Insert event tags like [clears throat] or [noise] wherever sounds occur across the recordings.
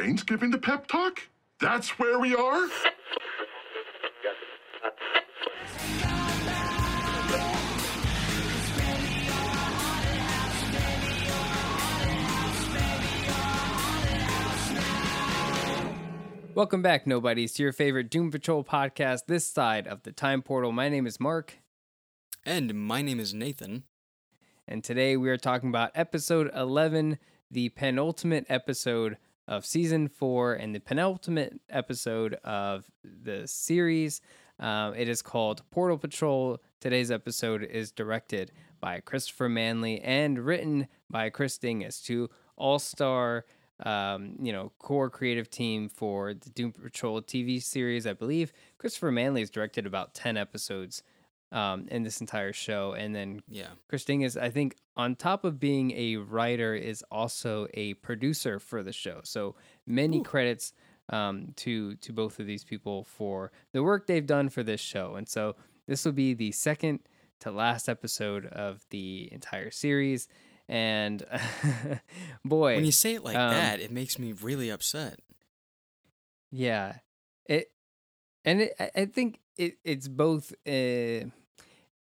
Jane's giving the pep talk? That's where we are? Welcome back, nobodies, to your favorite Doom Patrol podcast this side of the time portal. My name is Mark, And my name is Nathan. and today we are talking about episode 11, the penultimate episode of season four, and the penultimate episode of the series. Um, it is called Portal Patrol. Today's episode is directed by Christopher Manley and written by Chris Dingess, two all star um, you know, core creative team for the Doom Patrol TV series. I believe Christopher Manley has directed about 10 episodes um, in this entire show. And then Yeah. Chris Dingess, I think, on top of being a writer, is also a producer for the show. So many credits um, to to both of these people for the work they've done for this show. And so this will be the second to last episode of the entire series. And [laughs] boy, When you say it like um, that, it makes me really upset. Yeah, it and it, I- I think it it's both. Uh,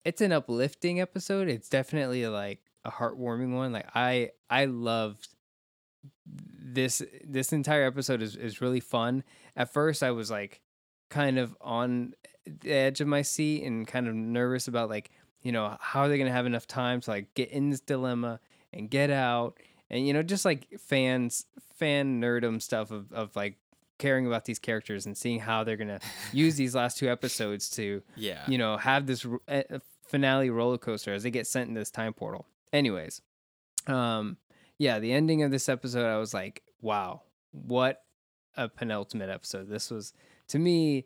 it's an uplifting episode. It's definitely like a heartwarming one. Like I I loved this this entire episode is is really fun. At first, I was like kind of on the edge of my seat and kind of nervous about like you know how are they gonna have enough time to like get in this dilemma and get out and you know just like fans fan nerdum stuff of of like caring about these characters and seeing how they're gonna [laughs] use these last two episodes to Yeah. you know have this eh, finale roller coaster as they get sent in this time portal anyways um yeah the ending of this episode i was like wow what a penultimate episode this was to me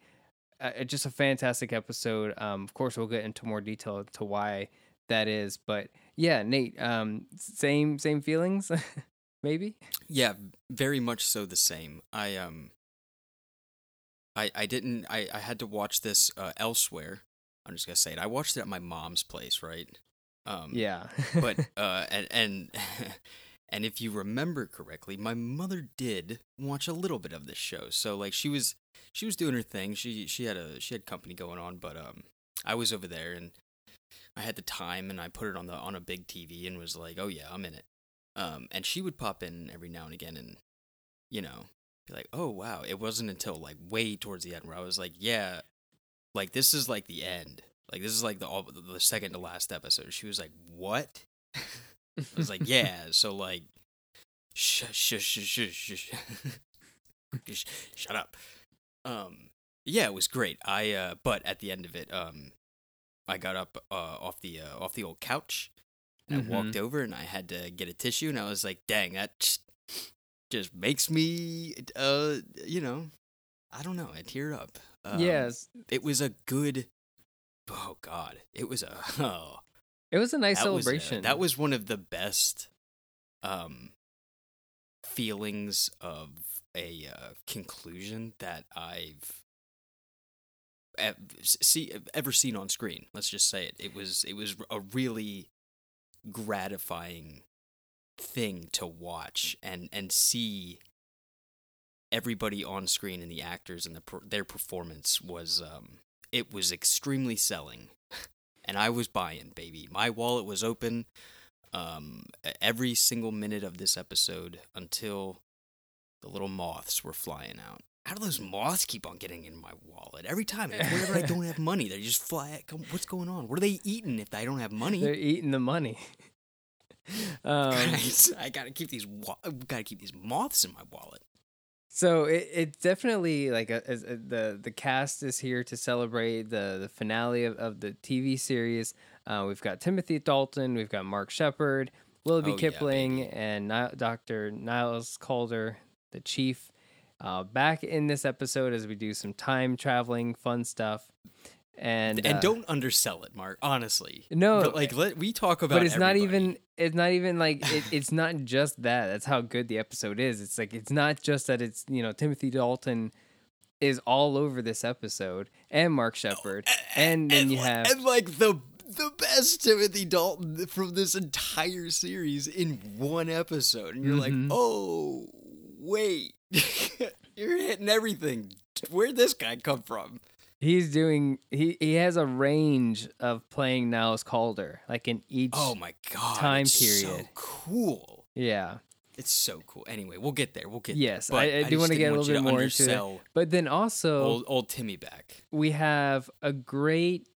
uh, just a fantastic episode um of course we'll get into more detail to why that is but yeah nate um same same feelings [laughs] maybe Yeah, very much so the same. I um I I didn't I I had to watch this uh, elsewhere. I'm just going to say it. I watched it at my mom's place, right? Um yeah. but [laughs] uh and and [laughs] and if you remember correctly my mother did watch a little bit of this show. So like she was she was doing her thing. She she had a she had company going on but um i was over there and i had the time and i put it on the on a big tv and was like oh yeah i'm in it. Um and she would pop in every now and again and you know be like oh wow. It wasn't until like way towards the end where i was like yeah like this is like the end like this is like the all, the second to last episode she was like what I was like, [laughs] yeah. So like, shush, shush, shush, shush, shush, shut up. Um, yeah, it was great. I uh, but at the end of it, um, I got up uh off the uh, off the old couch. And Mhm. I walked over and I had to get a tissue, and I was like, dang, that just, just makes me, uh, you know, I don't know, I teared up. Um, yes it was a good. Oh God, it was a. [laughs] Oh, it was a nice that was a- celebration that was one of the best um feelings of a uh, conclusion that I've ev- see ever seen on screen. Let's just say it. It was it was a really gratifying thing to watch and and see everybody on screen and the actors and the their performance was um it was extremely selling [laughs] and I was buying, baby. My wallet was open um, every single minute of this episode until the little moths were flying out. How do those moths keep on getting in my wallet every time? Whenever I don't have money, they just fly. Come, what's going on? What are they eating if I don't have money? they're eating the money [laughs] um I gotta keep these. wa- Gotta keep these moths in my wallet. So it, it's definitely like a, a, the the cast is here to celebrate the the finale of, of the TV series. Uh, we've got Timothy Dalton, we've got Mark Sheppard, Willoughby Oh, Kipling, baby. and Ni- Dr. Niles Caulder, the chief, uh, back in this episode as we do some time traveling fun stuff. And And uh, don't undersell it, Mark. Honestly, No, But, like let we talk about. but it's not even it's not even like it, it's not just that that's how good the episode is it's like it's not just that it's you know timothy dalton is all over this episode and mark sheppard and then you li- have and like the the best Timothy Dalton from this entire series in one episode, and you're Mhm. like, oh wait, [laughs] you're hitting everything. Where'd this guy come from? He's doing he he has a range of playing Niles Caulder, like in each Oh my god, Time it's so period. cool. Yeah. It's so cool. Anyway, we'll get there. We'll get Yes, there. I, But I do want to get a little bit more into it. But then also Old, old Timmy back. we have a great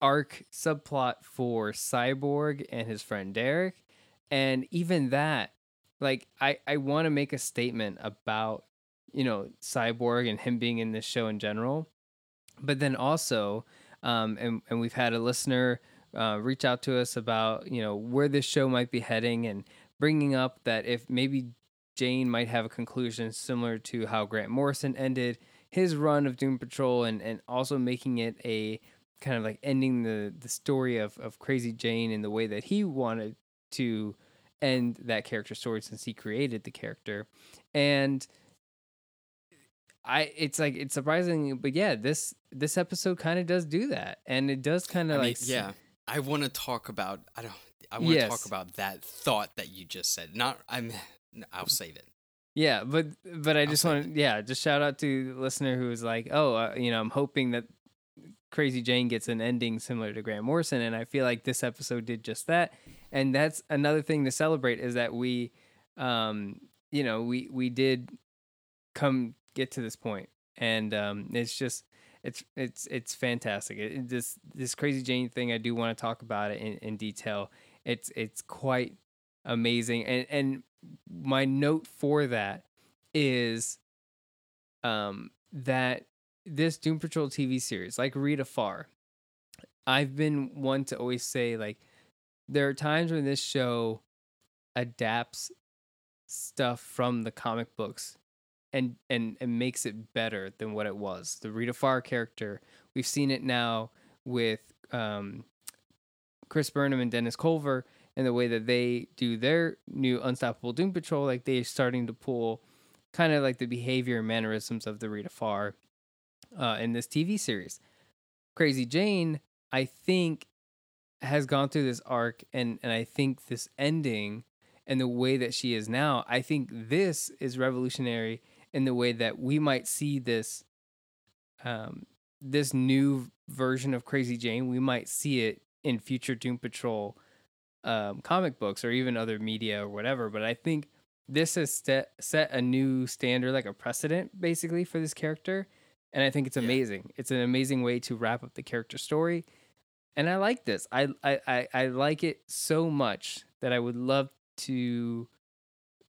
arc subplot for Cyborg and his friend Derek. And even that, like I, I want to make a statement about, you know, Cyborg and him being in this show in general. But then also, um, and, and we've had a listener uh, reach out to us about, you know, where this show might be heading and bringing up that if maybe Jane might have a conclusion similar to how Grant Morrison ended his run of Doom Patrol and, and also making it a kind of like ending the, the story of, of Crazy Jane in the way that he wanted to end that character story since he created the character. And I it's like it's surprising, but yeah, this this episode kind of does do that. And it does kind of like s- yeah. I want to talk about. I don't. I want to Yes. talk about that thought that you just said. Not. I'm. I'll save it. Yeah, but but I I'll just want to yeah, just shout out to the listener who was like, "Oh, uh, you know, I'm hoping that Crazy Jane gets an ending similar to Graham Morrison," and I feel like this episode did just that. And that's another thing to celebrate is that we, um, you know, we we did come get to this point, and um, it's just it's it's it's fantastic. It, it- this this Crazy Jane thing, I do want to talk about it in, in detail. It's it's quite amazing, and and my note for that is um that this Doom Patrol TV series, like Rita Farr, I've been one to always say like there are times when this show adapts stuff from the comic books and and and makes it better than what it was. The Rita Farr character, we've seen it now with um Chris Burnham and Dennis Culver and the way that they do their new Unstoppable Doom Patrol, like they're starting to pull kind of like the behavior and mannerisms of the Rita Farr uh, in this TV series. Crazy Jane, I think, has gone through this arc, and and I think this ending and the way that she is now, I think this is revolutionary in the way that we might see this, um, this new version of Crazy Jane. We might see it in future Doom Patrol um, comic books or even other media or whatever. But I think this has set set a new standard, like a precedent, basically for this character, and I think it's Yeah. amazing. It's an amazing way to wrap up the character story, and I like this. I I I, I like it so much that I would love to,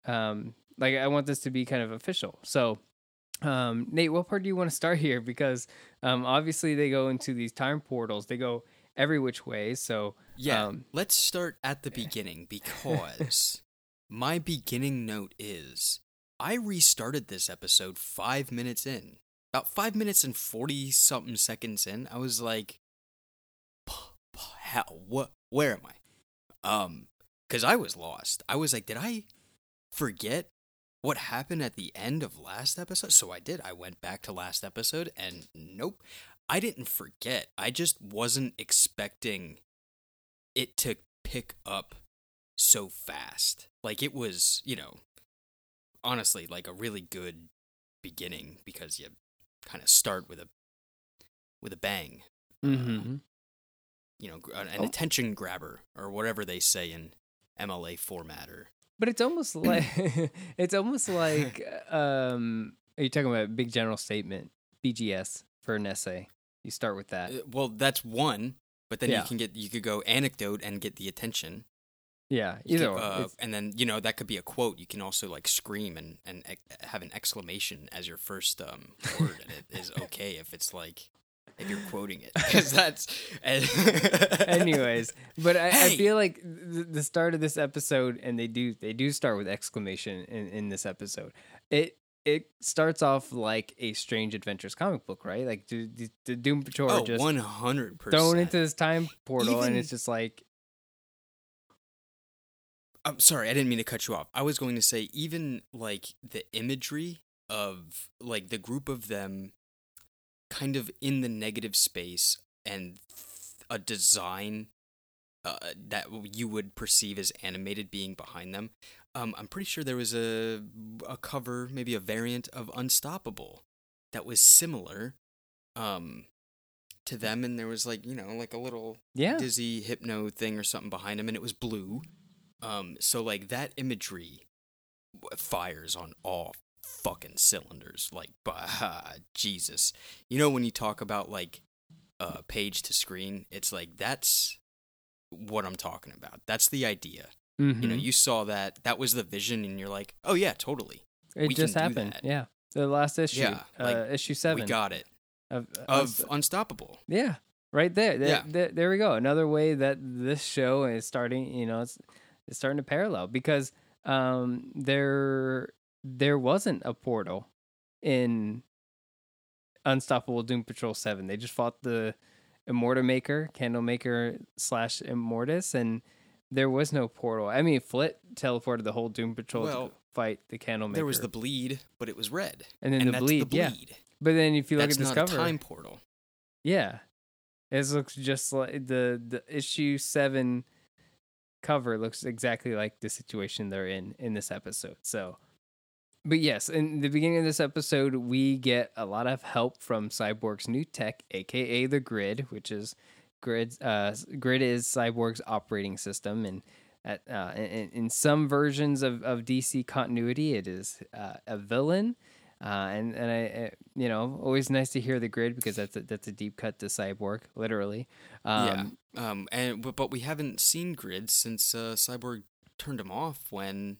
um, like I want this to be kind of official. So. Um, Nate, what part do you want to start [laughs] here? Because um, obviously they go into these time portals. They go every which way. So Yeah. Um, let's start at the beginning [laughs] because my beginning note is I restarted this episode five minutes in. About five minutes and 40 something seconds in, I was like, "P- p- how, what, where am I? Um, cause I was lost. I was like, did I forget what happened at the end of last episode? So I did. I went back to last episode and nope. I didn't forget. I just wasn't expecting it to pick up so fast. Like it was, you know, honestly, like a really good beginning because you kind of start with a with a bang. Uh, mhm. you know, an, an Oh. attention grabber or whatever they say in MLA format or But it's almost [clears throat] like [laughs] it's almost like um are you talking about big general statement BGS for an essay? You start with that. Uh, well, that's one, but then Yeah. you can get you could go anecdote and get the attention. Yeah, either could, uh, and then you know that could be a quote. You can also like scream and and have an exclamation as your first um word, and it is okay if it's like if you're quoting it [laughs] because that's. [laughs] Anyways, but I, I feel like the, start of this episode, and they do they do start with exclamation in, in this episode. It it starts off like a Strange Adventures comic book, right? Like the, Doom Patrol oh, just one hundred thrown into this time portal, and it's just like I'm sorry, I didn't mean to cut you off. I was going to say even like the imagery of like the group of them kind of in the negative space and th- a design uh, that you would perceive as animated being behind them. um, I'm pretty sure there was a a cover, maybe a variant of Unstoppable, that was similar, um, to them, and there was like you know like a little Yeah. dizzy hypno thing or something behind them, and it was blue. Um, so like that imagery fires on all fucking cylinders. Like, [laughs] bah, Jesus, you know when you talk about like uh page to screen, it's like that's what I'm talking about. That's the idea. Mhm. You know, you saw that. That was the vision, and you're like, oh yeah, totally. it we just happened. Yeah. The last issue, Yeah, like, uh, issue seven We got it of, of Unstoppable. Yeah, right there. There, Yeah. there, there we go. Another way that this show is starting. You know, it's, it's starting to parallel because um, there there wasn't a portal in Unstoppable Doom Patrol Seven. They just fought the Immorta Maker, Candle Maker slash Immortus, and there was no portal. I mean, Flit teleported the whole Doom Patrol Well, to fight the Candle Maker. There was the bleed, but it was red. and then and the bleed, the yeah. But then if you look That's at Discover, a time portal. Yeah. It looks just like the the issue 7 cover looks exactly like the situation they're in in this episode. So but yes, in the beginning of this episode, we get a lot of help from Cyborg's new tech, aka the Grid, which is Grid. Uh, Grid is Cyborg's operating system, and at uh, in, in some versions of, of DC continuity, it is uh, a villain. Uh, and and I, you know, always nice to hear the Grid because that's a, that's a deep cut to Cyborg, literally. Um, yeah. Um. And but, but we haven't seen Grid since uh, Cyborg turned him off when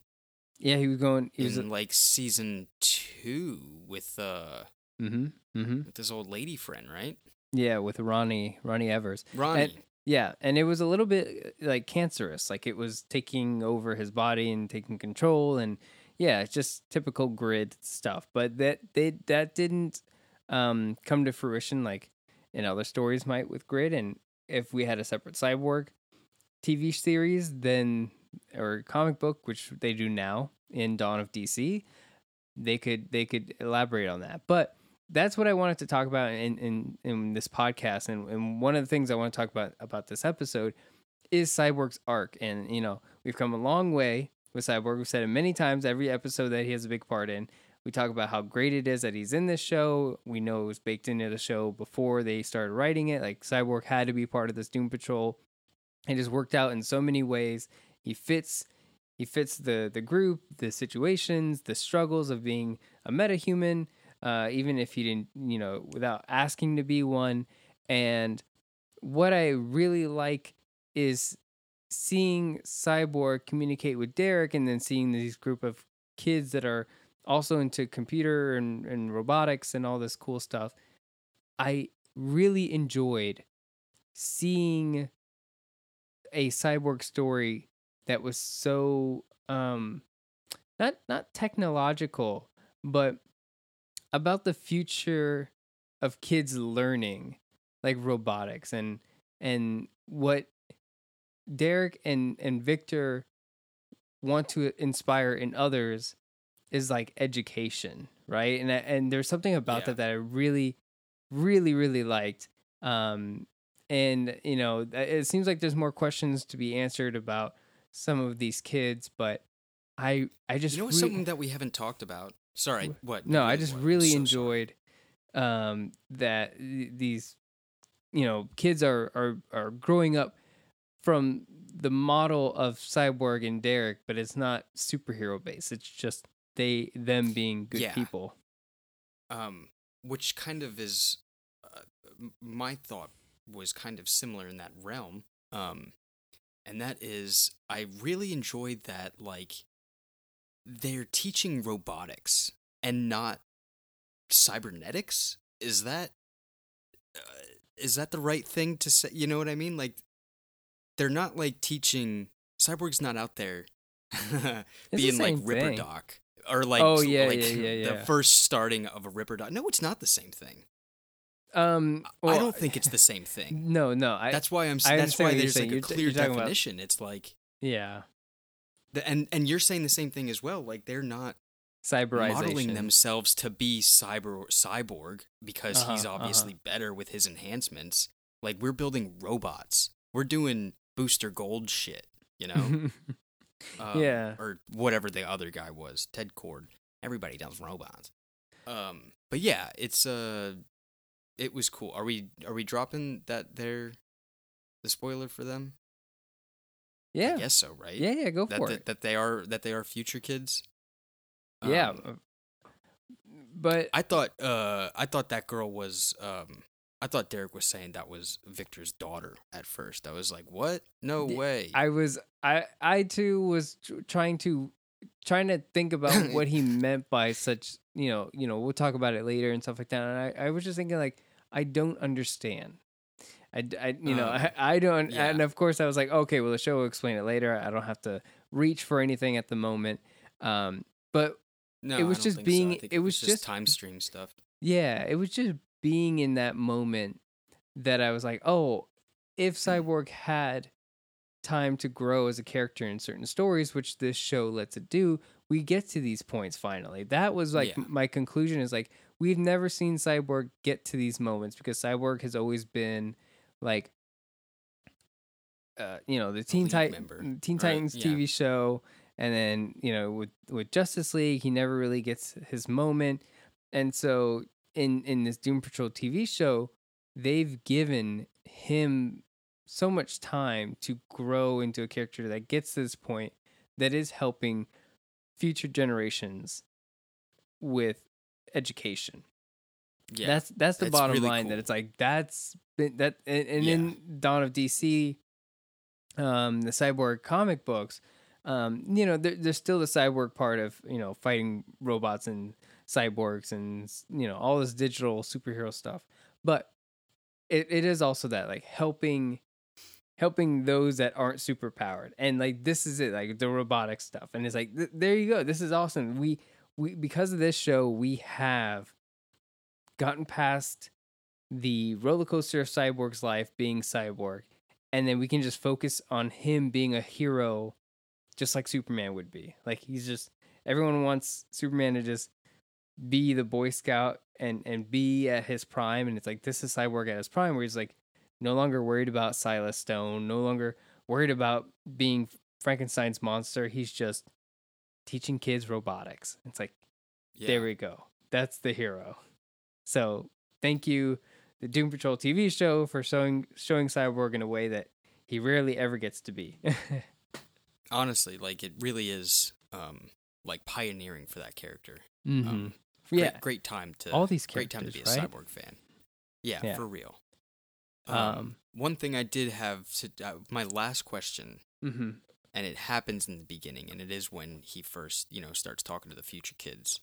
yeah, he was going. He was. in like season two with uh mm-hmm, mm-hmm. with this old lady friend, right? Yeah, with Roni Roni Evers. Roni. Yeah, and it was a little bit like cancerous, like it was taking over his body and taking control, and yeah, it's just typical grid stuff. But that they that didn't um, come to fruition like in other stories might with grid. And if we had a separate cyborg TV series, then or comic book, which they do now in Dawn of DC, they could they could elaborate on that. But that's what I wanted to talk about in in, in this podcast. And, and one of the things I want to talk about about this episode is Cyborg's arc. And you know, we've come a long way with Cyborg. We've said it many times. Every episode that he has a big part in. We talk about how great it is that he's in this show. We know it was baked into the show before they started writing it. Like Cyborg had to be part of this Doom Patrol. It has worked out in so many ways. He fits he fits the the group, the situations, the struggles of being a metahuman, uh, even if he didn't, you know, without asking to be one. And what I really like is seeing Cyborg communicate with Derek and then seeing these group of kids that are also into computer and, and robotics and all this cool stuff. I really enjoyed seeing a cyborg story that was so um not not technological but about the future of kids learning like robotics and and what Derek and and Victor want to inspire in others is like education, right? And and there's something about Yeah. that that I really really really liked um and you know it seems like there's more questions to be answered about some of these kids but i i just you know rea- something that we haven't talked about? Sorry, what? no i just what? really So enjoyed um that these you know kids are are are growing up from the model of cyborg and derek but it's not superhero based it's just they them being good Yeah. people um, which kind of is uh, my thought was kind of similar in that realm um, and that is i really enjoyed that like they're teaching robotics and not cybernetics? Is that uh, is that the right thing to say you know what i mean? Like they're not like teaching cyborg's not out there [laughs] the being like ripper doc or like Oh, yeah, like yeah, yeah, the yeah. first starting of a ripper doc. No it's not the same thing um I don't think it's the same thing. [laughs] no no i That's why I'm. I That's why there's like a You're clear you're about- definition. It's like, yeah the, and and you're saying the same thing as well. Like they're not cyberization modeling themselves to be cyber cyborg because he's Uh-huh, uh-huh. obviously better with his enhancements. Like we're building robots. We're doing booster gold shit. You know. [laughs] Um, Yeah. Or whatever the other guy was, Ted Kord. Everybody does robots. Um, but yeah, it's uh, it was cool. Are we are we dropping that there, the spoiler for them? Yeah. I guess so, right? Yeah, yeah, go That, for that it. that they are that they are future kids. yeah. Um, But I thought uh I thought that girl was um I thought Derek was saying that was Victor's daughter at first. I was like, "What? No way." I was I I too was tr- trying to trying to think about [laughs] what he meant by such you know you know we'll talk about it later and stuff like that and I, I was just thinking like I don't understand I, I you know I, [laughs] I don't yeah. and of course I was like okay well the show will explain it later I don't have to reach for anything at the moment um but no, it was just think so. I being- think it was just, just- time stream stuff. yeah it was just being in that moment that I was like oh if Cyborg had time to grow as a character in certain stories, which this show lets it do, we get to these points finally. That was like Yeah. my conclusion is like we've never seen Cyborg get to these moments because Cyborg has always been like uh, you know, the Teen Titan Teen right? Titans Yeah. TV show and then, you know, with with Justice League, he never really gets his moment. And so in in this Doom Patrol TV show, they've given him so much time to grow into a character that gets to this point that is helping future generations with education. Yeah. That's that's the bottom really line. That it's like that's been that and, and Yeah. in Dawn of DC, um, the cyborg comic books, um, you know, there, there's still the cyborg part of you know fighting robots and cyborgs and you know all this digital superhero stuff, but it, it is also that like helping helping those that aren't super powered and like this is it like the robotic stuff and it's like th- there you go this is awesome we we because of this show we have gotten past the roller coaster of cyborg's life being cyborg and then we can just focus on him being a hero just like superman would be. Like he's just everyone wants superman to just be the boy scout and and be at his prime and it's like this is cyborg at his prime where he's like no longer worried about silas stone no longer worried about being frankenstein's monster. He's just teaching kids robotics it's like yeah. there we go. That's the hero. So thank you, the Doom Patrol TV show, for showing showing Cyborg in a way that he rarely ever gets to be. [laughs] Honestly, like it really is um like pioneering for that character. Mhm. Um, Great, yeah, great time to all these great time to be a right? cyborg fan. Yeah, Yeah. for real. Um, Um, one thing I did have to uh, my last question, hmm and it happens in the beginning, and it is when he first you know starts talking to the future kids.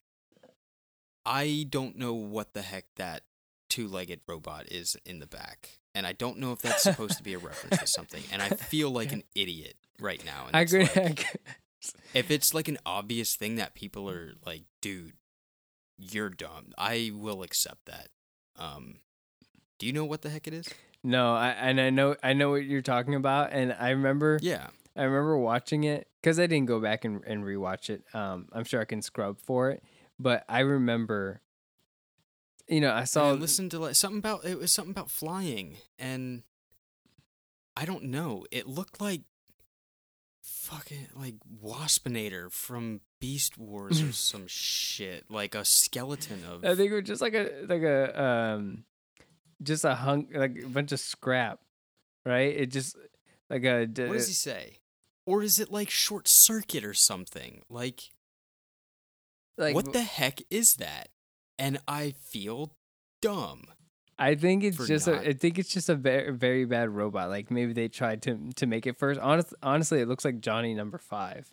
I don't know what the heck that two-legged robot is in the back, and I don't know if that's supposed to be a reference to something. And I feel like an idiot right now. And I agree. like- if it's like an obvious thing that people are like, dude, you're dumb, I will accept that. Um, do you know what the heck it is? no, I and I know I know what you're talking about, and I remember Yeah. I remember watching it because I didn't go back and, and rewatch it. Um, I'm sure I can scrub for it, but I remember. You know, I saw. listen to like something about it was something about flying, and I don't know. It looked like fucking like Waspinator from Beast Wars or [laughs] some shit, like a skeleton of. I think it was just like a like a um, just a hunk like a bunch of scrap, right? It just like a. d- what does he say? Or is it like short circuit or something? Like like what the heck is that? And I feel dumb. I think it's just not- a. I think it's just a very very bad robot. Like maybe they tried to to make it first. Honest, honestly, it looks like Johnny Number Five,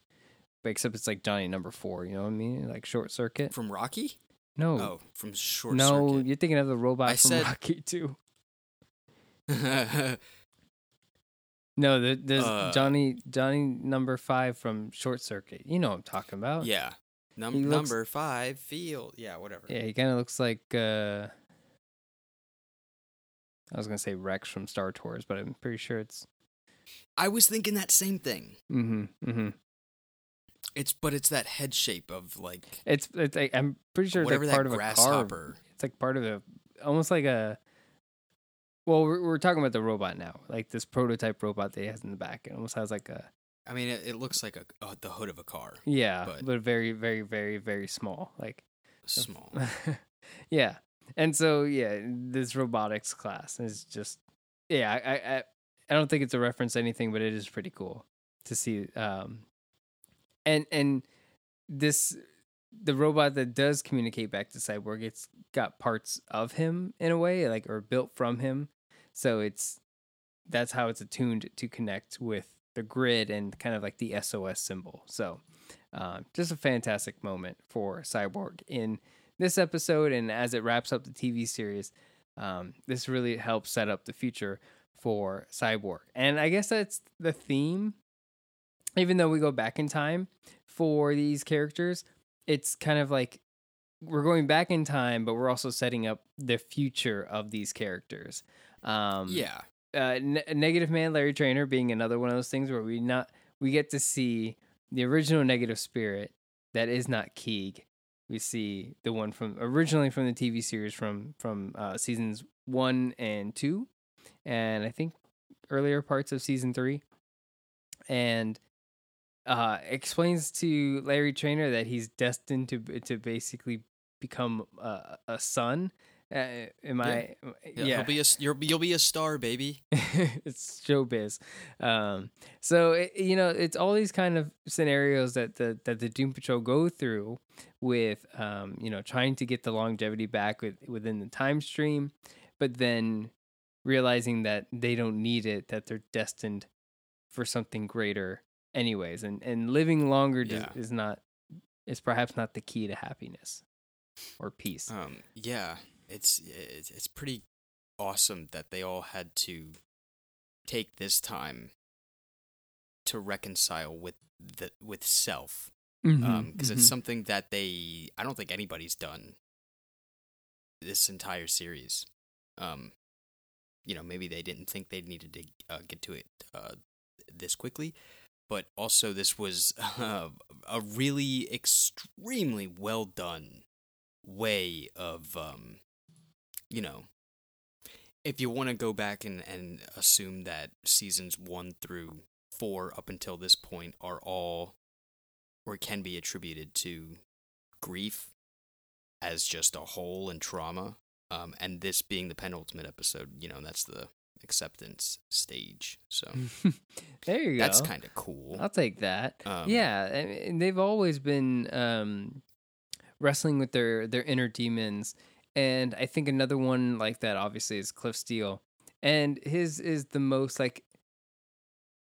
except it's like Johnny Number Four. You know what I mean? Like Short Circuit. From Rocky? No, Oh, from Short no, Circuit. you're thinking of the robot I from said- Rocky Two. [laughs] No, the, there's Uh, Johnny Johnny Number Five from Short Circuit. You know what I'm talking about? yeah. Num- looks- number five field. Yeah, whatever. Yeah, he kind of looks like. uh I was gonna say Rex from Star Tours, but I'm pretty sure it's. I was thinking that same thing. Mm-hmm. Mm-hmm. It's but it's that head shape of like It's it's like I'm pretty sure it's like part of a car. grasshopper. It's like part of a, almost like a. Well, we're, we're talking about the robot now, like this prototype robot that he has in the back. It almost has like a I mean, it, it looks like a, uh, the hood of a car, Yeah, But- but, very, very, very, very small. Like small. [laughs] yeah. And so yeah, this robotics class is just yeah, I, I I don't think it's a reference to anything, but it is pretty cool to see. Um and and this the robot that does communicate back to Cyborg, it's got parts of him in a way, like or built from him. So it's that's how it's attuned to connect with the grid and kind of like the SOS symbol. So um, just a fantastic moment for Cyborg in this episode, and as it wraps up the TV series, um, this really helps set up the future for Cyborg. And I guess that's the theme. Even though we go back in time for these characters, it's kind of like we're going back in time, but we're also setting up the future of these characters. Um, yeah, uh, ne- Negative Man, Larry Trainer being another one of those things where we not we get to see the original Negative Spirit that is not Keeg. We see the one from originally from the TV series from from uh, seasons one and two, and I think earlier parts of season three, and uh, explains to Larry Trainer that he's destined to to basically become uh, a son. Uh, am I? yeah. He'll be a, you'll, be- you'll be a star, baby. [laughs] it's showbiz. Um, so it, you know, it's all these kind of scenarios that the that the Doom Patrol go through with, um, you know, trying to get the longevity back with, within the time stream, but then realizing that they don't need it, that they're destined for something greater, anyways, and and living longer does, Yeah. is not is perhaps not the key to happiness or peace. Um, yeah, it's it's it's pretty awesome that they all had to take this time to reconcile with the with self Mm-hmm. um because it's something that they I don't think anybody's done this entire series. Um, you know, maybe they didn't think they needed to uh, get to it uh, this quickly, but also this was uh, a really extremely well done way of, um, you know, if you want to go back and, and assume that seasons one through four up until this point are all or can be attributed to grief as just a whole and trauma. Um, and this being the penultimate episode, you know, that's the acceptance stage. So [laughs] there you go. that's kind of cool. I'll take that. Um, yeah, mean, they've always been um, wrestling with their their inner demons, and I think another one like that obviously is Cliff Steele, and his is the most like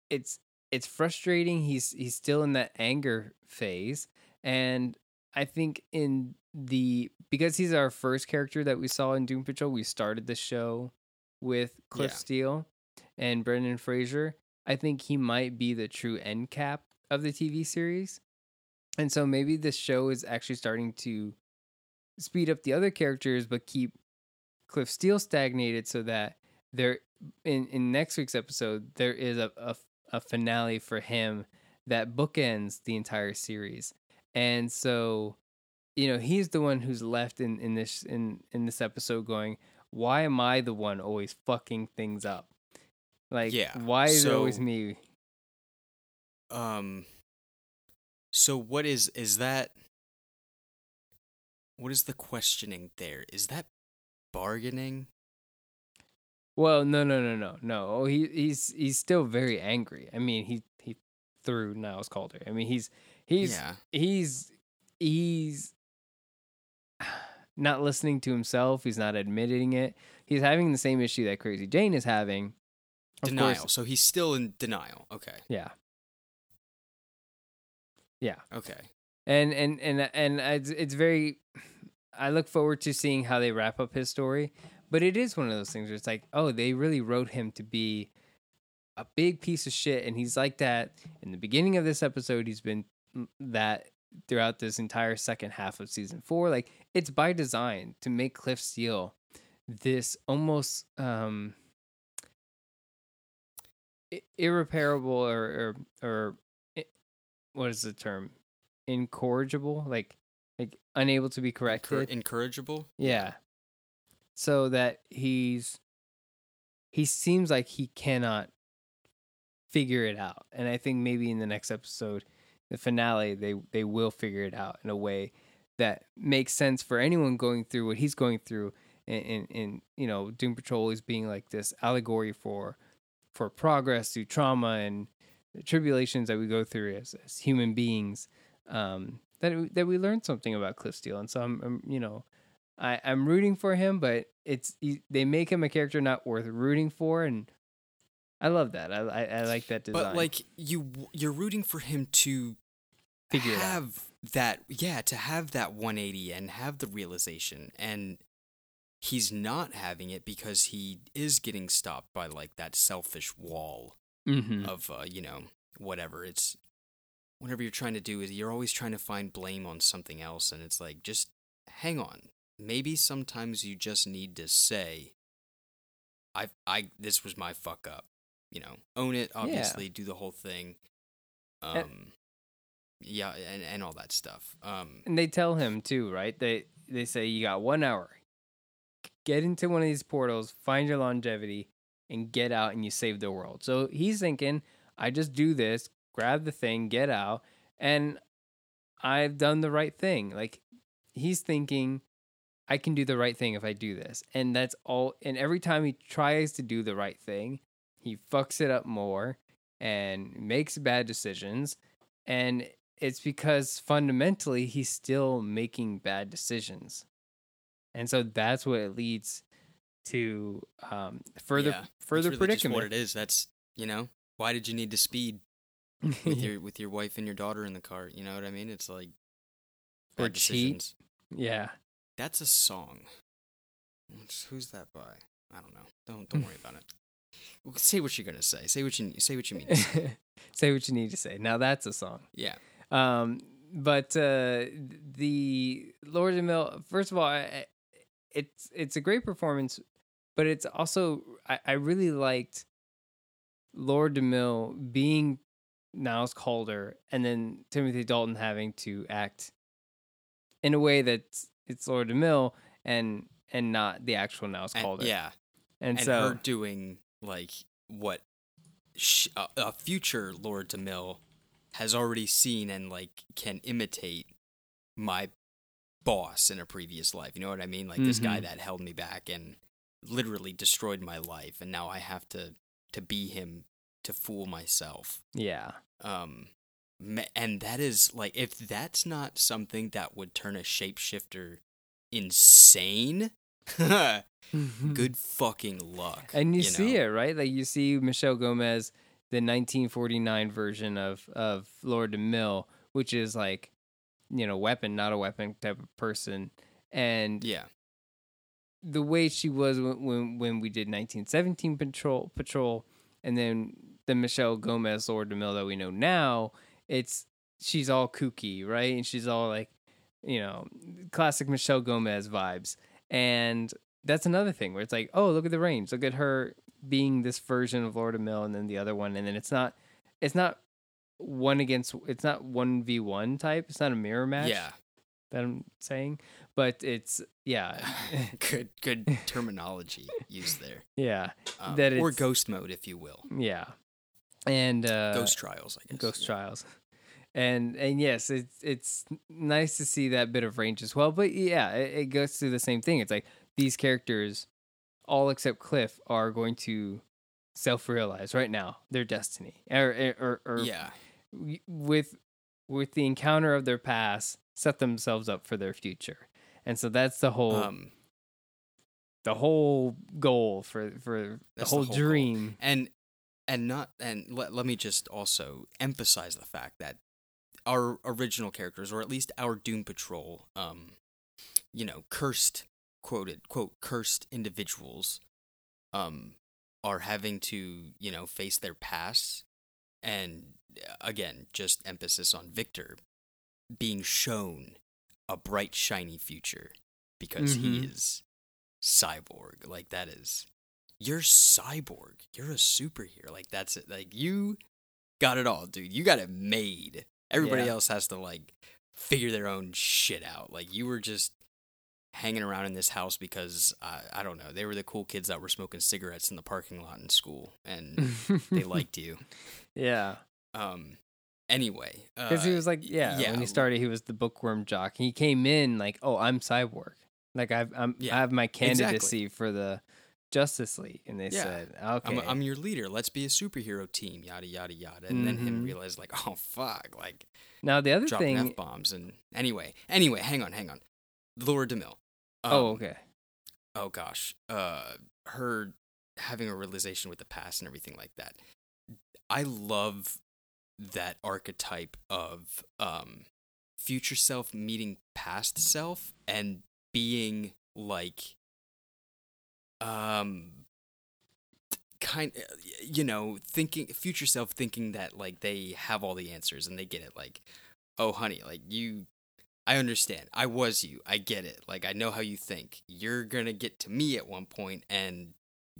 it's it's frustrating. He's he's still in that anger phase, and I think in the because he's our first character that we saw in Doom Patrol, we started the show with Cliff Yeah. Steele and Brendan Fraser. I think he might be the true end cap of the TV series. And so maybe this show is actually starting to speed up the other characters but keep Cliff Steele stagnated so that there in in next week's episode there is a a, a finale for him that bookends the entire series. And so you know, he's the one who's left in in this in in this episode going, "Why am I the one always fucking things up?" Like, Yeah, why is it always me? Um. So what is is that? What is the questioning there? Is that bargaining? Well, no, no, no, no, no. Oh, he he's he's still very angry. I mean, he he threw Niles Caulder. I mean, he's he's yeah. he's he's not listening to himself. He's not admitting it. He's having the same issue that Crazy Jane is having. Of Denial. course- So he's still in denial. Okay. yeah. Yeah. Okay. and and and and it's, it's very i look forward to seeing how they wrap up his story but it is one of those things where it's like oh they really wrote him to be a big piece of shit and he's like that in the beginning of this episode he's been mm, that throughout this entire second half of season four like it's by design to make cliff steele this almost um irreparable or or, or what is the term incorrigible like like unable to be corrected incorrigible. yeah so that he's he seems like he cannot figure it out. And I think maybe in the next episode, the finale, they they will figure it out in a way that makes sense for anyone going through what he's going through. And, and, and you know, Doom Patrol is being like this allegory for for progress through trauma and tribulations that we go through as, as human beings. Um, that that we learned something about Cliff Steele, and so I'm, I'm you know, I I'm rooting for him, but it's he, they make him a character not worth rooting for, and I love that. I I, I like that design. But like you, you're rooting for him to Figure have that, yeah, to have that 180 and have the realization, and he's not having it because he is getting stopped by like that selfish wall Mhm. of, uh, you know, whatever. It's whatever you're trying to do is you're always trying to find blame on something else, and it's like just hang on. Maybe sometimes you just need to say, "I, I, this was my fuck up." You know, own it. Obviously, do the whole thing. Um, And- yeah, and and all that stuff. Um, and they tell him too, right? They they say you got one hour. Get into one of these portals, find your longevity, and get out, and you save the world. So he's thinking, I just do this, grab the thing, get out, and I've done the right thing. Like he's thinking, I can do the right thing if I do this, and that's all. And every time he tries to do the right thing, he fucks it up more and makes bad decisions, and it's because fundamentally he's still making bad decisions. And so that's what it leads to um, further yeah, further really predicament. what it is. That's you know, why did you need to speed with [laughs] your with your wife and your daughter in the car? You know what I mean? It's like Or bad cheat. decisions. yeah. That's a song. Who's that by? I don't know. Don't don't worry about it. Say what you're gonna say. Say what you say what you mean. to say. [laughs] say what you need to say. Now that's a song. Yeah. Um, but uh, the Lord of the Mill. First of all, I, it's it's a great performance, but it's also I, I really liked Laura DeMille being Niles Caulder, and then Timothy Dalton having to act in a way that it's Laura DeMille and and not the actual Niles And, Caulder. yeah. and, And, so her doing like what sh- a, a future Laura DeMille has already seen and like can imitate my boss in a previous life. You know what I mean? Like this guy Mhm. that held me back and literally destroyed my life, and now I have to to be him to fool myself. yeah, Um, and that is like if that's not something that would turn a shapeshifter insane. [laughs] [laughs] Mm-hmm. Good fucking luck. and you, see know? it right like you see michelle gomez the 1949 version of of laura DeMille, which is like you know weapon not a weapon type of person and Yeah. the way she was when when, when we did 1917 patrol patrol and then the michelle gomez laura DeMille that we know now it's she's all kooky right and she's all like you know classic michelle gomez vibes and that's another thing where it's like oh look at the range look at her being this version of lord Mill and then the other one and then it's not it's not one against it's not one v one type it's not a mirror match Yeah. that i'm saying but it's yeah [laughs] good good [laughs] terminology used there. yeah Um, That or ghost mode if you will. yeah and uh ghost trials, I guess. ghost yeah. trials and and yes it's it's nice to see that bit of range as well but yeah it, it goes through the same thing it's like these characters all except cliff are going to self-realize right now their destiny or or, or Yeah. with with the encounter of their past set themselves up for their future and so that's the whole Um the whole goal for for the That's the whole whole goal. dream and and not and let, let me just also emphasize the fact that our original characters or at least our doom patrol um you know cursed quoted quote cursed individuals um are having to you know face their pasts and uh, again just emphasis on victor being shown a bright shiny future because he Mhm. is cyborg. Like that is you're cyborg. You're a superhero. Like that's it. Like you got it all dude. You got it made. Everybody Yeah. else has to like figure their own shit out. Like you were just hanging around in this house because uh, I don't know they were the cool kids that were smoking cigarettes in the parking lot in school and [laughs] they liked you. yeah. Um. Anyway, Because he uh, was like, yeah, yeah, when he started, he was the bookworm jock. He came in like, oh, I'm cyborg. Like I've, I'm, Yeah, I have my exactly. candidacy for the Justice League, and they Yeah. said, okay, I'm, I'm your leader. Let's be a superhero team. Yada yada yada. And then him Mhm. realized like, [laughs] oh fuck, like now the other dropping thing. bombs. And anyway, anyway, hang on, hang on. Laura DeMille. Um, oh, okay. Oh gosh, uh, her having a realization with the past and everything like that. I love that archetype of um future self meeting past self and being like um kind you know thinking future self thinking that like they have all the answers and they get it like oh honey like you i understand. I was you. I get it. Like i know how you think. You're gonna get to me at one point and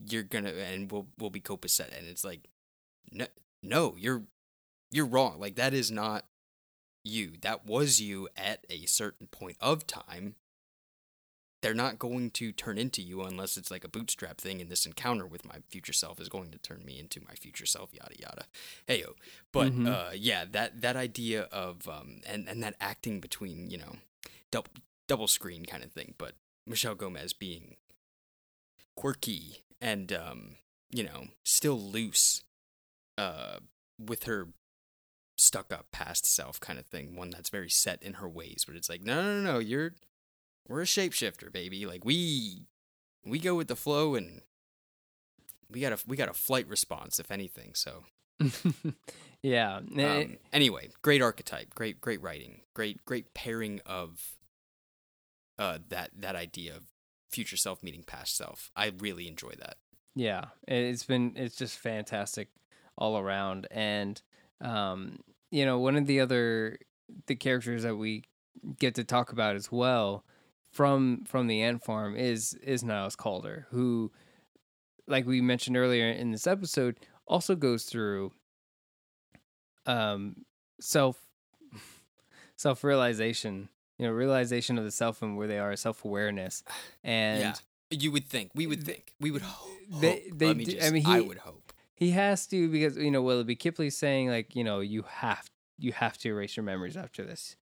you're gonna and we'll we'll be copacetic. And it's like no no you're you're wrong. Like that is not you. That was you at a certain point of time they're not going to turn into you unless it's like a bootstrap thing and this encounter with my future self is going to turn me into my future self yada yada heyo but Mhm. uh yeah that that idea of um and and that acting between you know double double screen kind of thing but michelle gomez being quirky and um you know still loose uh with her stuck up past self kind of thing one that's very set in her ways but it's like no no no no you're we're a shapeshifter baby. Like we we go with the flow and we got a we got a flight response if anything so. [laughs] Yeah. eh, um, anyway great archetype great great writing great great pairing of uh that that idea of future self meeting past self. I really enjoy that. Yeah, it's been it's just fantastic all around, and um, you know, one of the other the characters that we get to talk about as well from from the ant farm is is Niles Caulder, who, like we mentioned earlier in this episode, also goes through um self [laughs] self realization, you know, realization of the self and where they are, self awareness, [sighs] and yeah you would think we would think we would hope they- they Let me do- I just, mean, I he- would hope. He has to because you know Willoughby Kipling's saying like you know you have you have to erase your memories after this,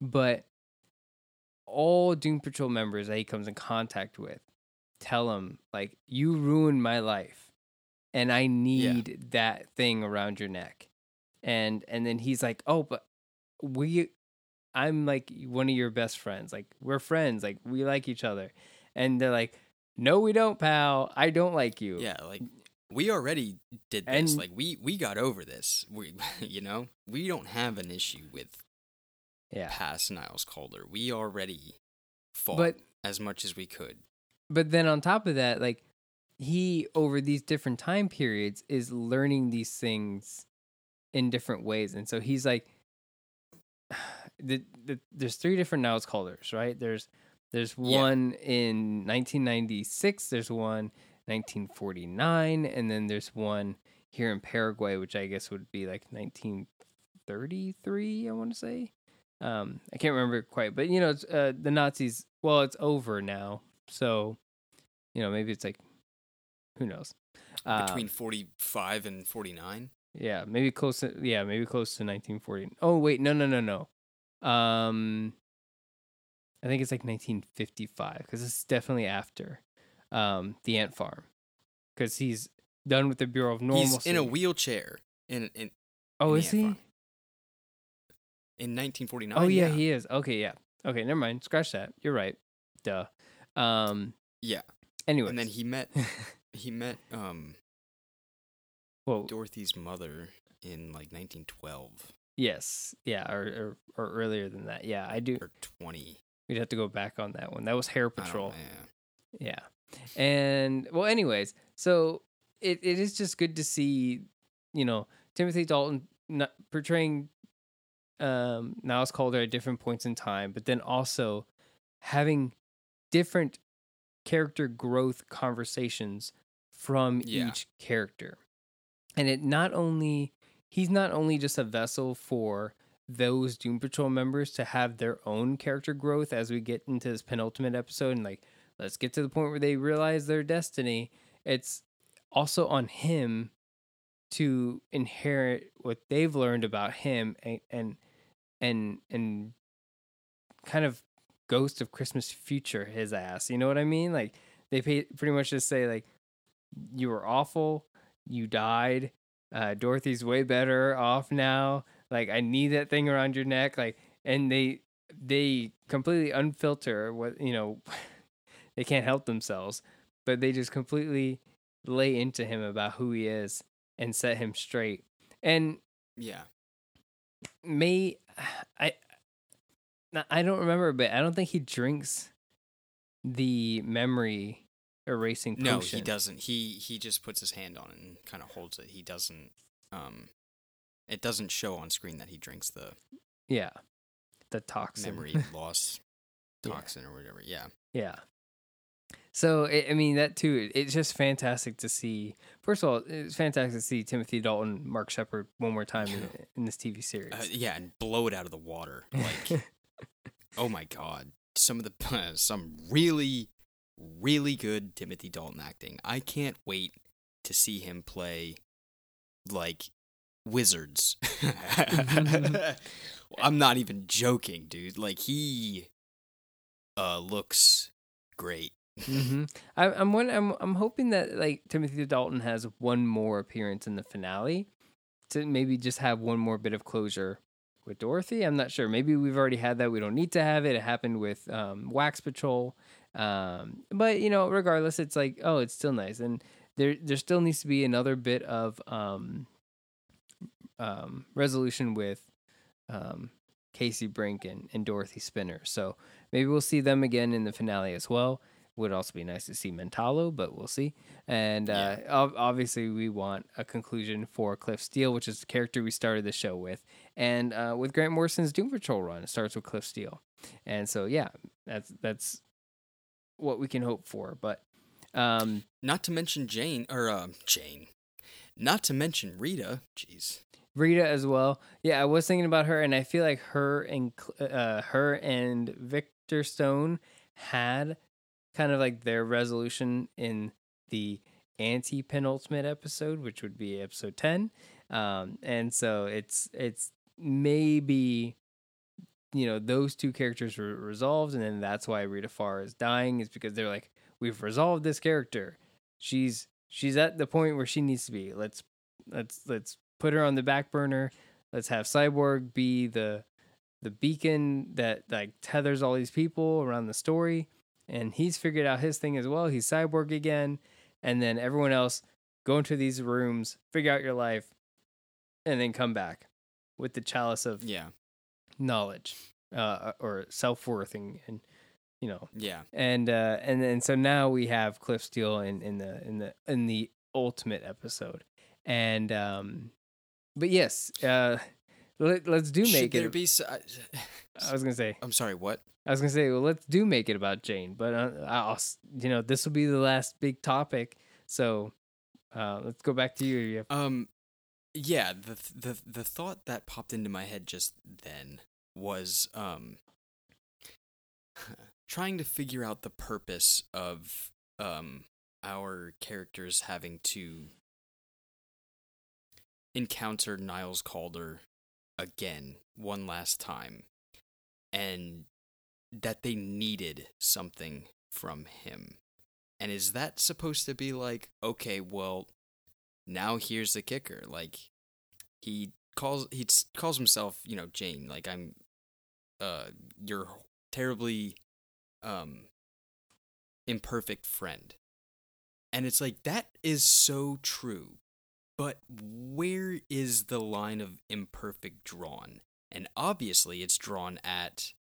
but all Doom Patrol members that he comes in contact with tell him like you ruined my life, and I need that thing around your neck, and and then he's like oh but we I'm like one of your best friends. Like we're friends. Like we like each other, and they're like no we don't pal. I don't like you. Yeah like we already did this. And- like we we got over this. We [laughs] you know? We don't have an issue with yeah past niles caulder we already fought but as much as we could but then on top of that like he over these different time periods is learning these things in different ways and so he's like [sighs] the, the there's three different Niles Caulders, right? There's there's Yeah. one in 1996, there's one 1949, and then there's one here in Paraguay, which I guess would be like 1933, I want to say. Um, I can't remember quite, but you know, it's, uh, the Nazis. Well, it's over now, so you know, maybe it's like, who knows? Uh, between 45 and 49 yeah, maybe close to yeah, maybe close to 1940. Oh wait, no, no, no, no. Um, I think it's like 1955 because it's definitely after um the ant farm because he's done with the Bureau of Normalcy. he's in a wheelchair in in Oh, in is he? Farm. In 1949 Oh yeah, he is. Okay, yeah. Okay, never mind. Scratch that. You're right. Duh. Um. yeah Anyway, and then he met [laughs] he met um well, dorothy's mother in like 1912 yes, yeah, or, or or earlier than that. Yeah, I do. or 20 We'd have to go back on that one. That was Hair Patrol. yeah. Yeah. And well, anyways, so it, it is just good to see, you know, Timothy Dalton not portraying um Niles Caulder at different points in time, but then also having different character growth conversations from Yeah. each character. And it not only he's not only just a vessel for those Doom Patrol members to have their own character growth as we get into this penultimate episode and like let's get to the point where they realize their destiny. It's also on him to inherit what they've learned about him and and and, and kind of ghost of Christmas future his ass. You know what I mean? Like they pay, pretty much just say like you were awful, you died. Uh, Dorothy's way better off now. Like I need that thing around your neck. Like and they they completely unfilter what you know. [laughs] they can't help themselves, but they just completely lay into him about who he is and set him straight. And Yeah. May I I don't remember, but I don't think he drinks the memory erasing potion. No, he doesn't. He he just puts his hand on it and kind of holds it. He doesn't. Um, it doesn't show on screen that he drinks the Yeah, the toxin memory [laughs] loss Yeah. toxin or whatever. Yeah. Yeah. So I I mean that too. It's just fantastic to see. First of all, it's fantastic to see Timothy Dalton, Mark Sheppard one more time in, [laughs] in this TV series. Uh, yeah, and blow it out of the water. Like, [laughs] oh my god, some of the [laughs] some really, really good Timothy Dalton acting. I can't wait to see him play like wizards. I'm not even joking, dude. Like he uh looks great. Hmm I, I'm one. I'm I'm hoping that like Timothy Dalton has one more appearance in the finale to maybe just have one more bit of closure with Dorothy. I'm not sure. Maybe we've already had that. We don't need to have it. It happened with um, Wax Patrol. Um, but you know, regardless, it's like oh, it's still nice, and there there still needs to be another bit of um, um, resolution with um, Casey Brink and, and Dorothy Spinner. So maybe we'll see them again in the finale as well. Would also be nice to see Mentalo, but we'll see. And uh, obviously, we want a conclusion for Cliff Steele, which is the character we started the show with. And uh, with Grant Morrison's Doom Patrol run, it starts with Cliff Steele. And so, yeah, that's that's what we can hope for. But um, Not to mention Jane or uh, Jane. Not to mention Rita. Jeez. Rita as well. Yeah, I was thinking about her, and I feel like her and uh, her and Victor Stone had kind of like their resolution in the anti penultimate episode, which would be episode ten. Um, and so it's it's maybe you know those two characters were resolved, and then that's why Rita Farr is dying is because they're like we've resolved this character. She's she's at the point where she needs to be. Let's let's let's put her on the back burner. Let's have Cyborg be the the beacon that like tethers all these people around the story. And he's figured out his thing as well. He's Cyborg again. And then everyone else go into these rooms, figure out your life, and then come back with the chalice of Yeah. knowledge uh, or self worth and, and you know Yeah. and uh and then so now we have Cliff Steele in in the in the in the ultimate episode and um but yes uh let, let's do Should make there it be? s- I- I was gonna say I'm sorry. What? I was gonna say well let's do make it about Jane but uh, I'll you know this will be the last big topic so uh let's go back to you Um, yeah. The the the thought that popped into my head just then was um [laughs] trying to figure out the purpose of um our characters having to encounter Niles Caulder again one last time and that they needed something from him. And is that supposed to be like, okay, well, now here's the kicker. Like he calls he calls himself, you know, Jane. Like I'm uh your terribly um imperfect friend. And it's like that is so true. But where is the line of imperfect drawn? And obviously it's drawn at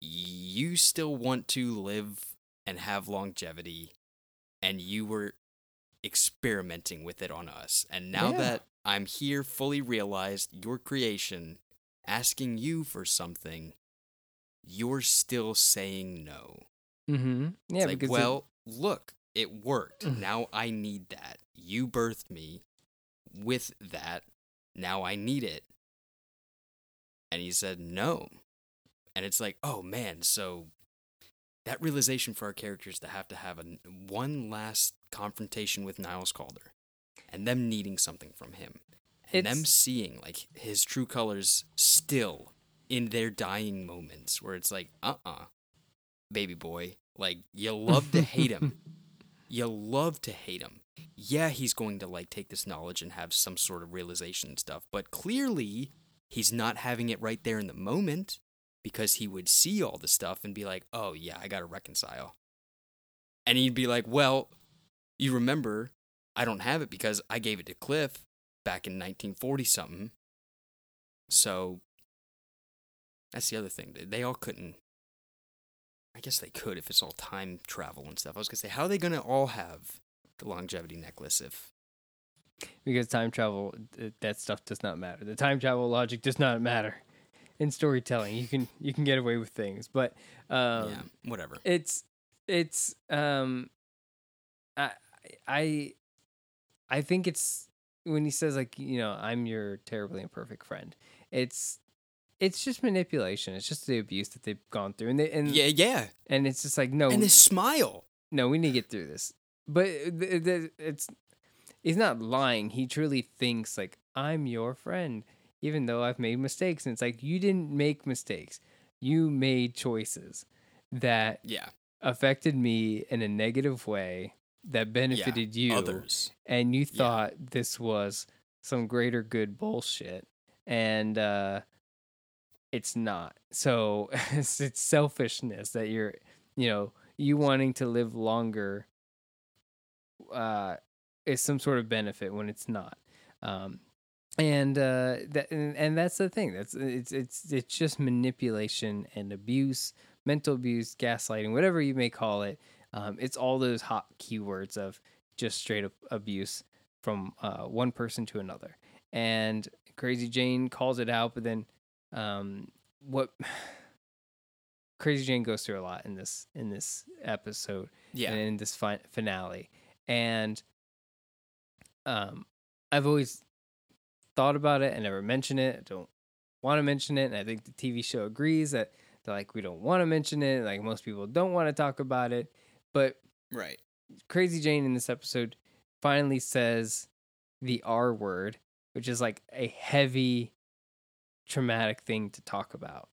you still want to live and have longevity and you were experimenting with it on us. And now Yeah. that I'm here fully realized your creation asking you for something, you're still saying no. Mm-hmm. yeah It's like, because it- well, look, it worked. Mm. now I need that. You birthed me with that. Now I need it. And he said no. And it's like, oh man, so that realization for our characters to have to have a, one last confrontation with Niles Caulder and them needing something from him and them seeing like his true colors still in their dying moments where it's like, uh-uh, baby boy, like you love to hate him. [laughs] You love to hate him. Yeah, he's going to like take this knowledge and have some sort of realization and stuff, but clearly he's not having it right there in the moment because he would see all the stuff and be like, "Oh yeah, I got to reconcile." And he'd be like, "Well, you remember I don't have it because I gave it to Cliff back in 1940 something." So that's the other thing. They- all couldn't I guess they could if it's all time travel and stuff. I was gonna say, how are they gonna all have the longevity necklace if? because time travel that stuff does not matter the time travel logic does not matter in storytelling you can you can get away with things but um yeah, whatever. it's it's um i i i think it's when he says like you know i'm your terribly imperfect friend it's it's just manipulation it's just the abuse that they've gone through and they and Yeah, yeah. and it's just like no And this smile. no, we need to get through this. But it's he's not lying. He truly thinks like I'm your friend, even though I've made mistakes. And it's like you didn't make mistakes. You made choices that Yeah. affected me in a negative way that benefited you, Others. and you Yeah. thought this was some greater good bullshit, and uh, it's not. So [laughs] it's, it's selfishness that you're, you know, you wanting to live longer uh, is some sort of benefit when it's not. Um, and uh, that and, and that's the thing. That's it's it's it's just manipulation and abuse, mental abuse, gaslighting, whatever you may call it. Um, it's all those hot keywords of just straight up abuse from uh, one person to another. And Crazy Jane calls it out, but then um, what [sighs] Crazy Jane goes through a lot in this in this episode Yeah. and in this fi- finale. And um, I've always thought about it and never mention it. I don't want to mention it, and I think the TV show agrees that they're like we don't want to mention it. Like most people don't want to talk about it, but right. Crazy Jane in this episode finally says the R word, which is like a heavy, traumatic thing to talk about.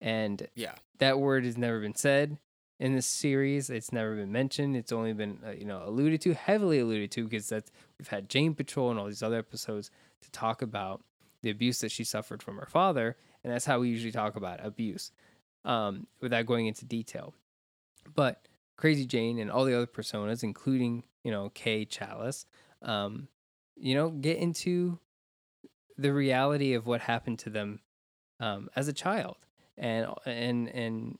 And Yeah. that word has never been said in this series. It's never been mentioned. It's only been uh, you know alluded to, heavily alluded to, because that's we've had Jane Patrol and all these other episodes to talk about the abuse that she suffered from her father, and that's how we usually talk about abuse, um, without going into detail. But Crazy Jane and all the other personas, including you know Kay Challis, um, you know, get into the reality of what happened to them um, as a child, and and and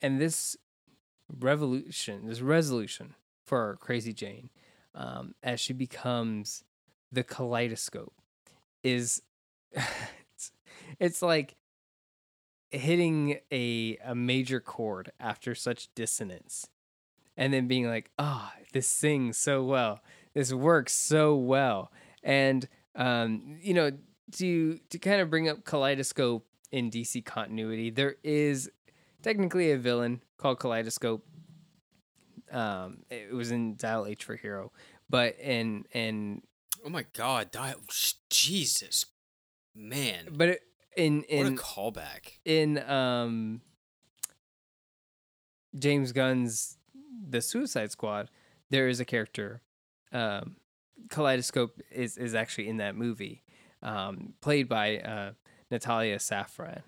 and this revolution, this resolution for Crazy Jane, um, as she becomes the kaleidoscope, is [laughs] it's, it's like hitting a a major chord after such dissonance and then being like ah this sings so well. This works so well. And um you know to to kind of bring up kaleidoscope in DC continuity there is technically a villain called kaleidoscope um it was in Dial H for Hero but in in Oh my God. Dial. Jesus. Man. but it, in what in a callback. in um James Gunn's The Suicide Squad, there is a character. Um, Kaleidoscope is is actually in that movie, um, played by uh, Natalia Safran,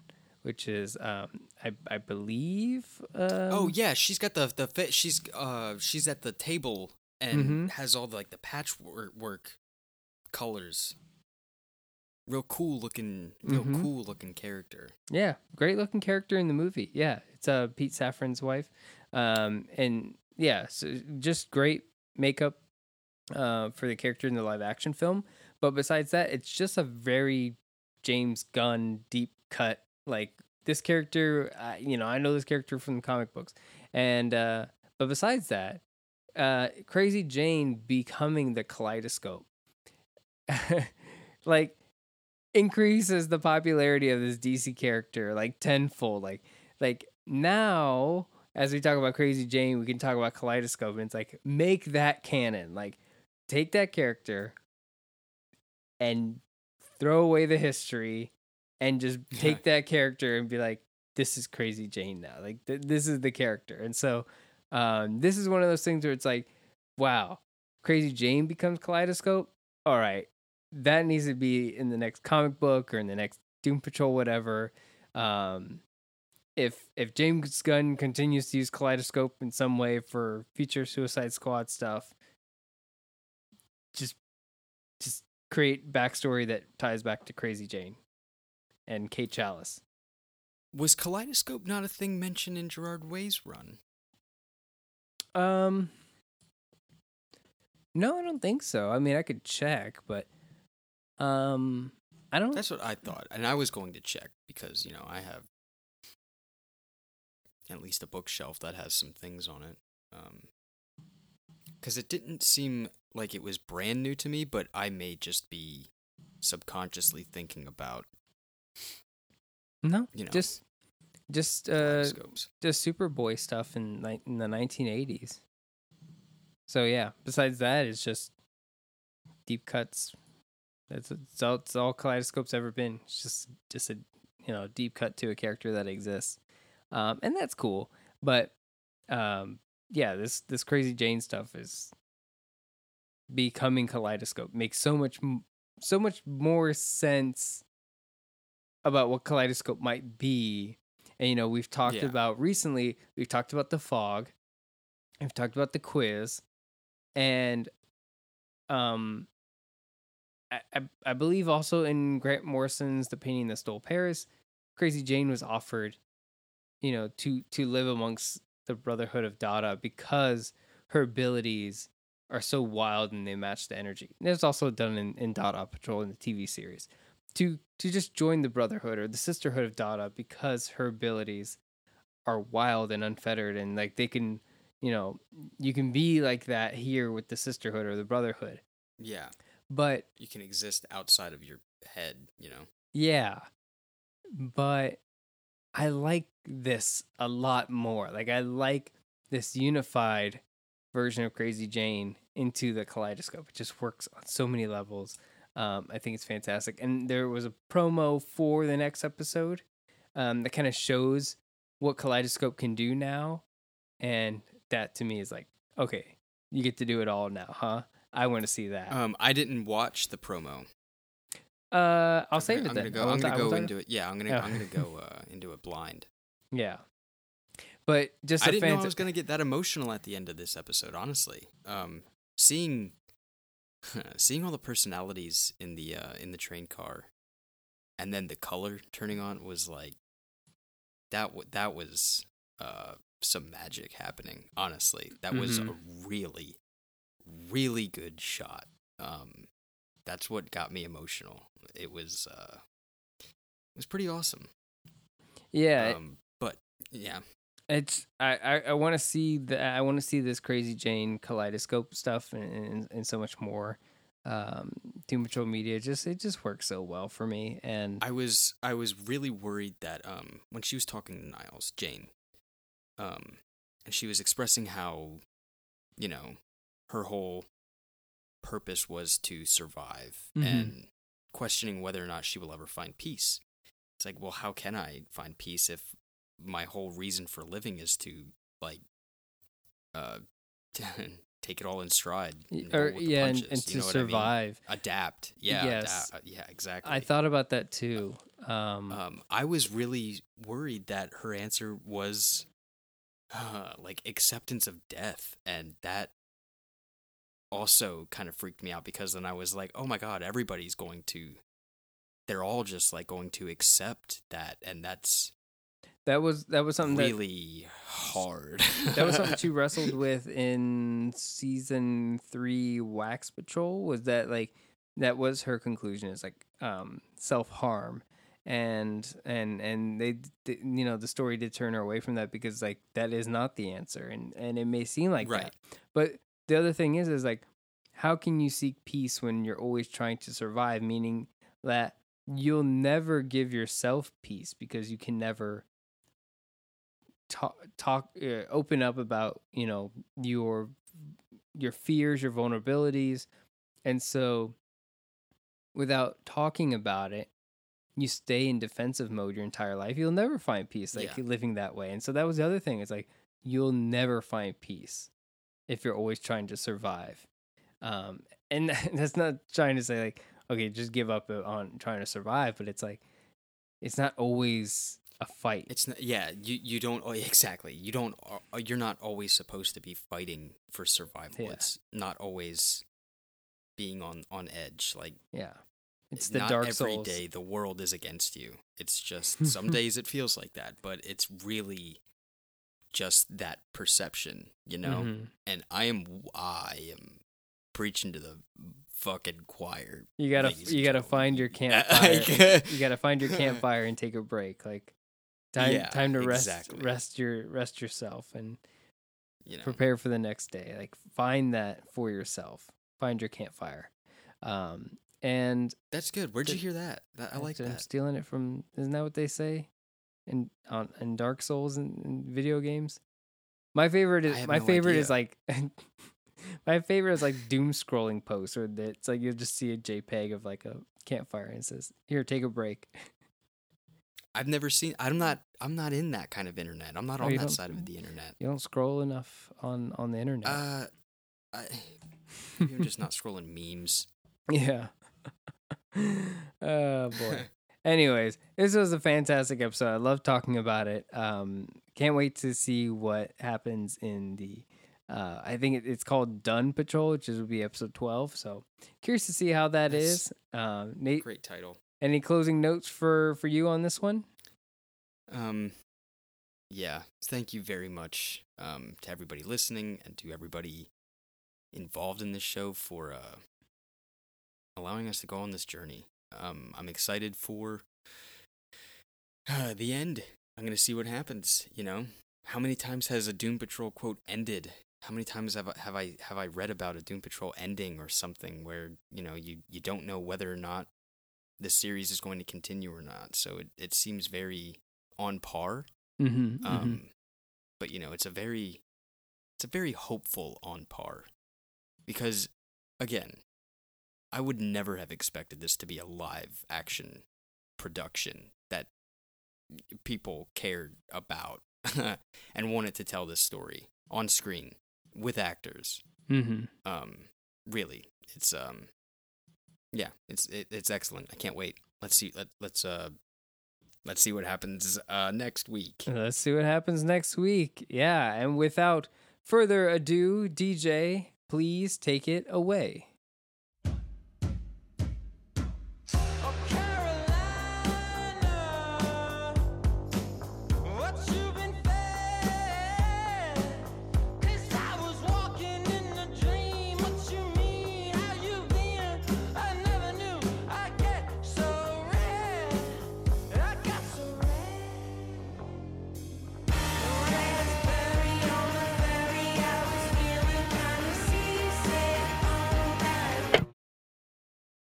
which is um, I I believe. Um, oh yeah, she's got the the fit. She's uh she's at the table and Mhm. has all the, like the patchwork work colors. Real cool looking, real Mhm. cool looking character. Yeah, great looking character in the movie. Yeah, it's uh, Pete Safran's wife, um, and yeah, so just great makeup uh, for the character in the live action film. But besides that, it's just a very James Gunn deep cut. Like this character, you know, I know this character from the comic books, and uh, but besides that, uh, Crazy Jane becoming the kaleidoscope, [laughs] like increases the popularity of this DC character like tenfold. Like like now as we talk about Crazy Jane, we can talk about Kaleidoscope, and it's like make that canon. Like take that character and throw away the history and just take that character and be like, this is Crazy Jane now. Like th- this is the character, and so um, this is one of those things where it's like, wow, Crazy Jane becomes Kaleidoscope. All right, that needs to be in the next comic book or in the next Doom Patrol, whatever. Um, if if James Gunn continues to use Kaleidoscope in some way for future Suicide Squad stuff, just just create backstory that ties back to Crazy Jane and Kay Challis. Was Kaleidoscope not a thing mentioned in Gerard Way's run? Um, no, I don't think so. I mean, I could check, but um, I don't. That's what I thought, and I was going to check because you know I have at least a bookshelf that has some things on it. Um, because it didn't seem like it was brand new to me, but I may just be subconsciously thinking about no, you know, just just uh just Superboy stuff in ni- in the 1980s. So yeah, besides that, it's just deep cuts. That's it's all, it's all Kaleidoscope's ever been. It's just just a you know deep cut to a character that exists, um, and that's cool. But um, yeah, this this crazy Jane stuff is becoming Kaleidoscope makes so much so much more sense about what Kaleidoscope might be. And you know, we've talked Yeah. about recently, we've talked about the fog, we've talked about the quiz, and um I, I, I believe also in Grant Morrison's The Painting That Stole Paris, Crazy Jane was offered, you know, to to live amongst the Brotherhood of Dada because her abilities are so wild and they match the energy. And it's also done in, in Dada Patrol in the TV series. To to just join the Brotherhood or the Sisterhood of Dada because her abilities are wild and unfettered and like they can you know, you can be like that here with the Sisterhood or the Brotherhood. Yeah, But you can exist outside of your head. You know. Yeah. But I like this a lot more. Like I like this unified version of Crazy Jane into the kaleidoscope. It just works on so many levels. Um, I think it's fantastic. And there was a promo for the next episode um, that kind of shows what kaleidoscope can do now. And that to me is like, okay, you get to do it all now, huh? I want to see that. Um, I didn't watch the promo. uh, I'll save I'm it gonna then. go. I'm gonna I won't go into it. Yeah, I'm gonna. I'm gonna go [laughs] uh, into it blind. Yeah. But just I didn't know I was gonna get that emotional at the end of this episode. Honestly, um, seeing [laughs] seeing all the personalities in the uh, in the train car, and then the color turning on was like that. W- that was uh, some magic happening. Honestly, that was Mhm. a really, really good shot. Um, that's what got me emotional. It was uh, it was pretty awesome. yeah, Um, but yeah, it's I I, I want to see the I want to see this crazy Jane kaleidoscope stuff and, and and so much more. Um, Doom Patrol Media just it just works so well for me, and I was I was really worried that um when she was talking to Niles, Jane, um, and she was expressing how, you know, her whole purpose was to survive Mhm. and questioning whether or not she will ever find peace. It's like, well, how can I find peace if my whole reason for living is to like uh [laughs] take it all in stride or roll with the yeah, and, punches, and you to what I mean? survive. adapt. Yeah, Yes. ada- yeah, exactly. I thought about that too. Um, Um, I was really worried that her answer was uh, [sighs] like acceptance of death, and that also kind of freaked me out because then I was like, oh my god, everybody's going to, they're all just like going to accept that, and that's that was that was something that really hard. that was something she [laughs] wrestled with in season three wax patrol? Was that like that was her conclusion is like um self-harm. And and and they d- you know the story did turn her away from that because like that is not the answer. And and it may seem like right. that but the other thing is is like how can you seek peace when you're always trying to survive? Meaning that you'll never give yourself peace because you can never talk talk uh, open up about you know your your fears your vulnerabilities. And so without talking about it you stay in defensive mode your entire life. You'll never find peace like Yeah. living that way. And so that was the other thing it's like you'll never find peace if you're always trying to survive. Um and [laughs] that's not trying to say like okay just give up on trying to survive but it's like it's not always a fight It's not, yeah, you you don't oh, exactly. You don't uh, you're not always supposed to be fighting for survival. Yeah. It's not always being on on edge. Like yeah it's the not dark every day the world is against you. It's just [laughs] some days it feels like that, but it's really just that perception, you know. Mhm. And I am I am preaching to the fucking choir. you gotta [laughs] you gotta find your campfire you gotta find your campfire and take a break like time Yeah, time to rest exactly. rest your rest yourself and you know. prepare for the next day like find that for yourself find your campfire um and That's good. Where'd you hear that? that I like I'm stealing it from isn't that what they say in on in dark souls in video games my favorite is my no favorite is like [laughs] my favorite is like doom scrolling posts where it's like you'll just see a jpeg of like a campfire and it says here take a break [laughs] I've never seen. I'm not. I'm not in that kind of internet. I'm not Oh, on that side of the internet. you don't scroll enough on on the internet Uh, I, I'm just not [laughs] scrolling memes. Yeah. [laughs] oh boy. [laughs] Anyways, this was a fantastic episode. I love talking about it. Um, can't wait to see what happens in the. Uh, I think it, it's called Done Patrol, which is, will be episode twelve. So curious to see how that Nice. is. Um, Nate, Great title. Any closing notes for for you on this one? Um, yeah. Thank you very much um, to everybody listening and to everybody involved in this show for uh, allowing us to go on this journey. Um, I'm excited for uh, the end. I'm gonna see what happens. You know, how many times has a Doom Patrol quote ended? How many times have I, have I have I read about a Doom Patrol ending or something where you know you you don't know whether or not the series is going to continue or not? So it it seems very on par. Mm-hmm, Um, but you know, it's a very, it's a very hopeful on par, because again, I would never have expected this to be a live action production that people cared about [laughs] and wanted to tell this story on screen with actors. mm-hmm. Um, really, it's um, yeah, it's it, it's excellent. I can't wait. Let's see. Let let's uh, let's see what happens uh next week. Let's see what happens next week. Yeah, and without further ado, DJ, please take it away.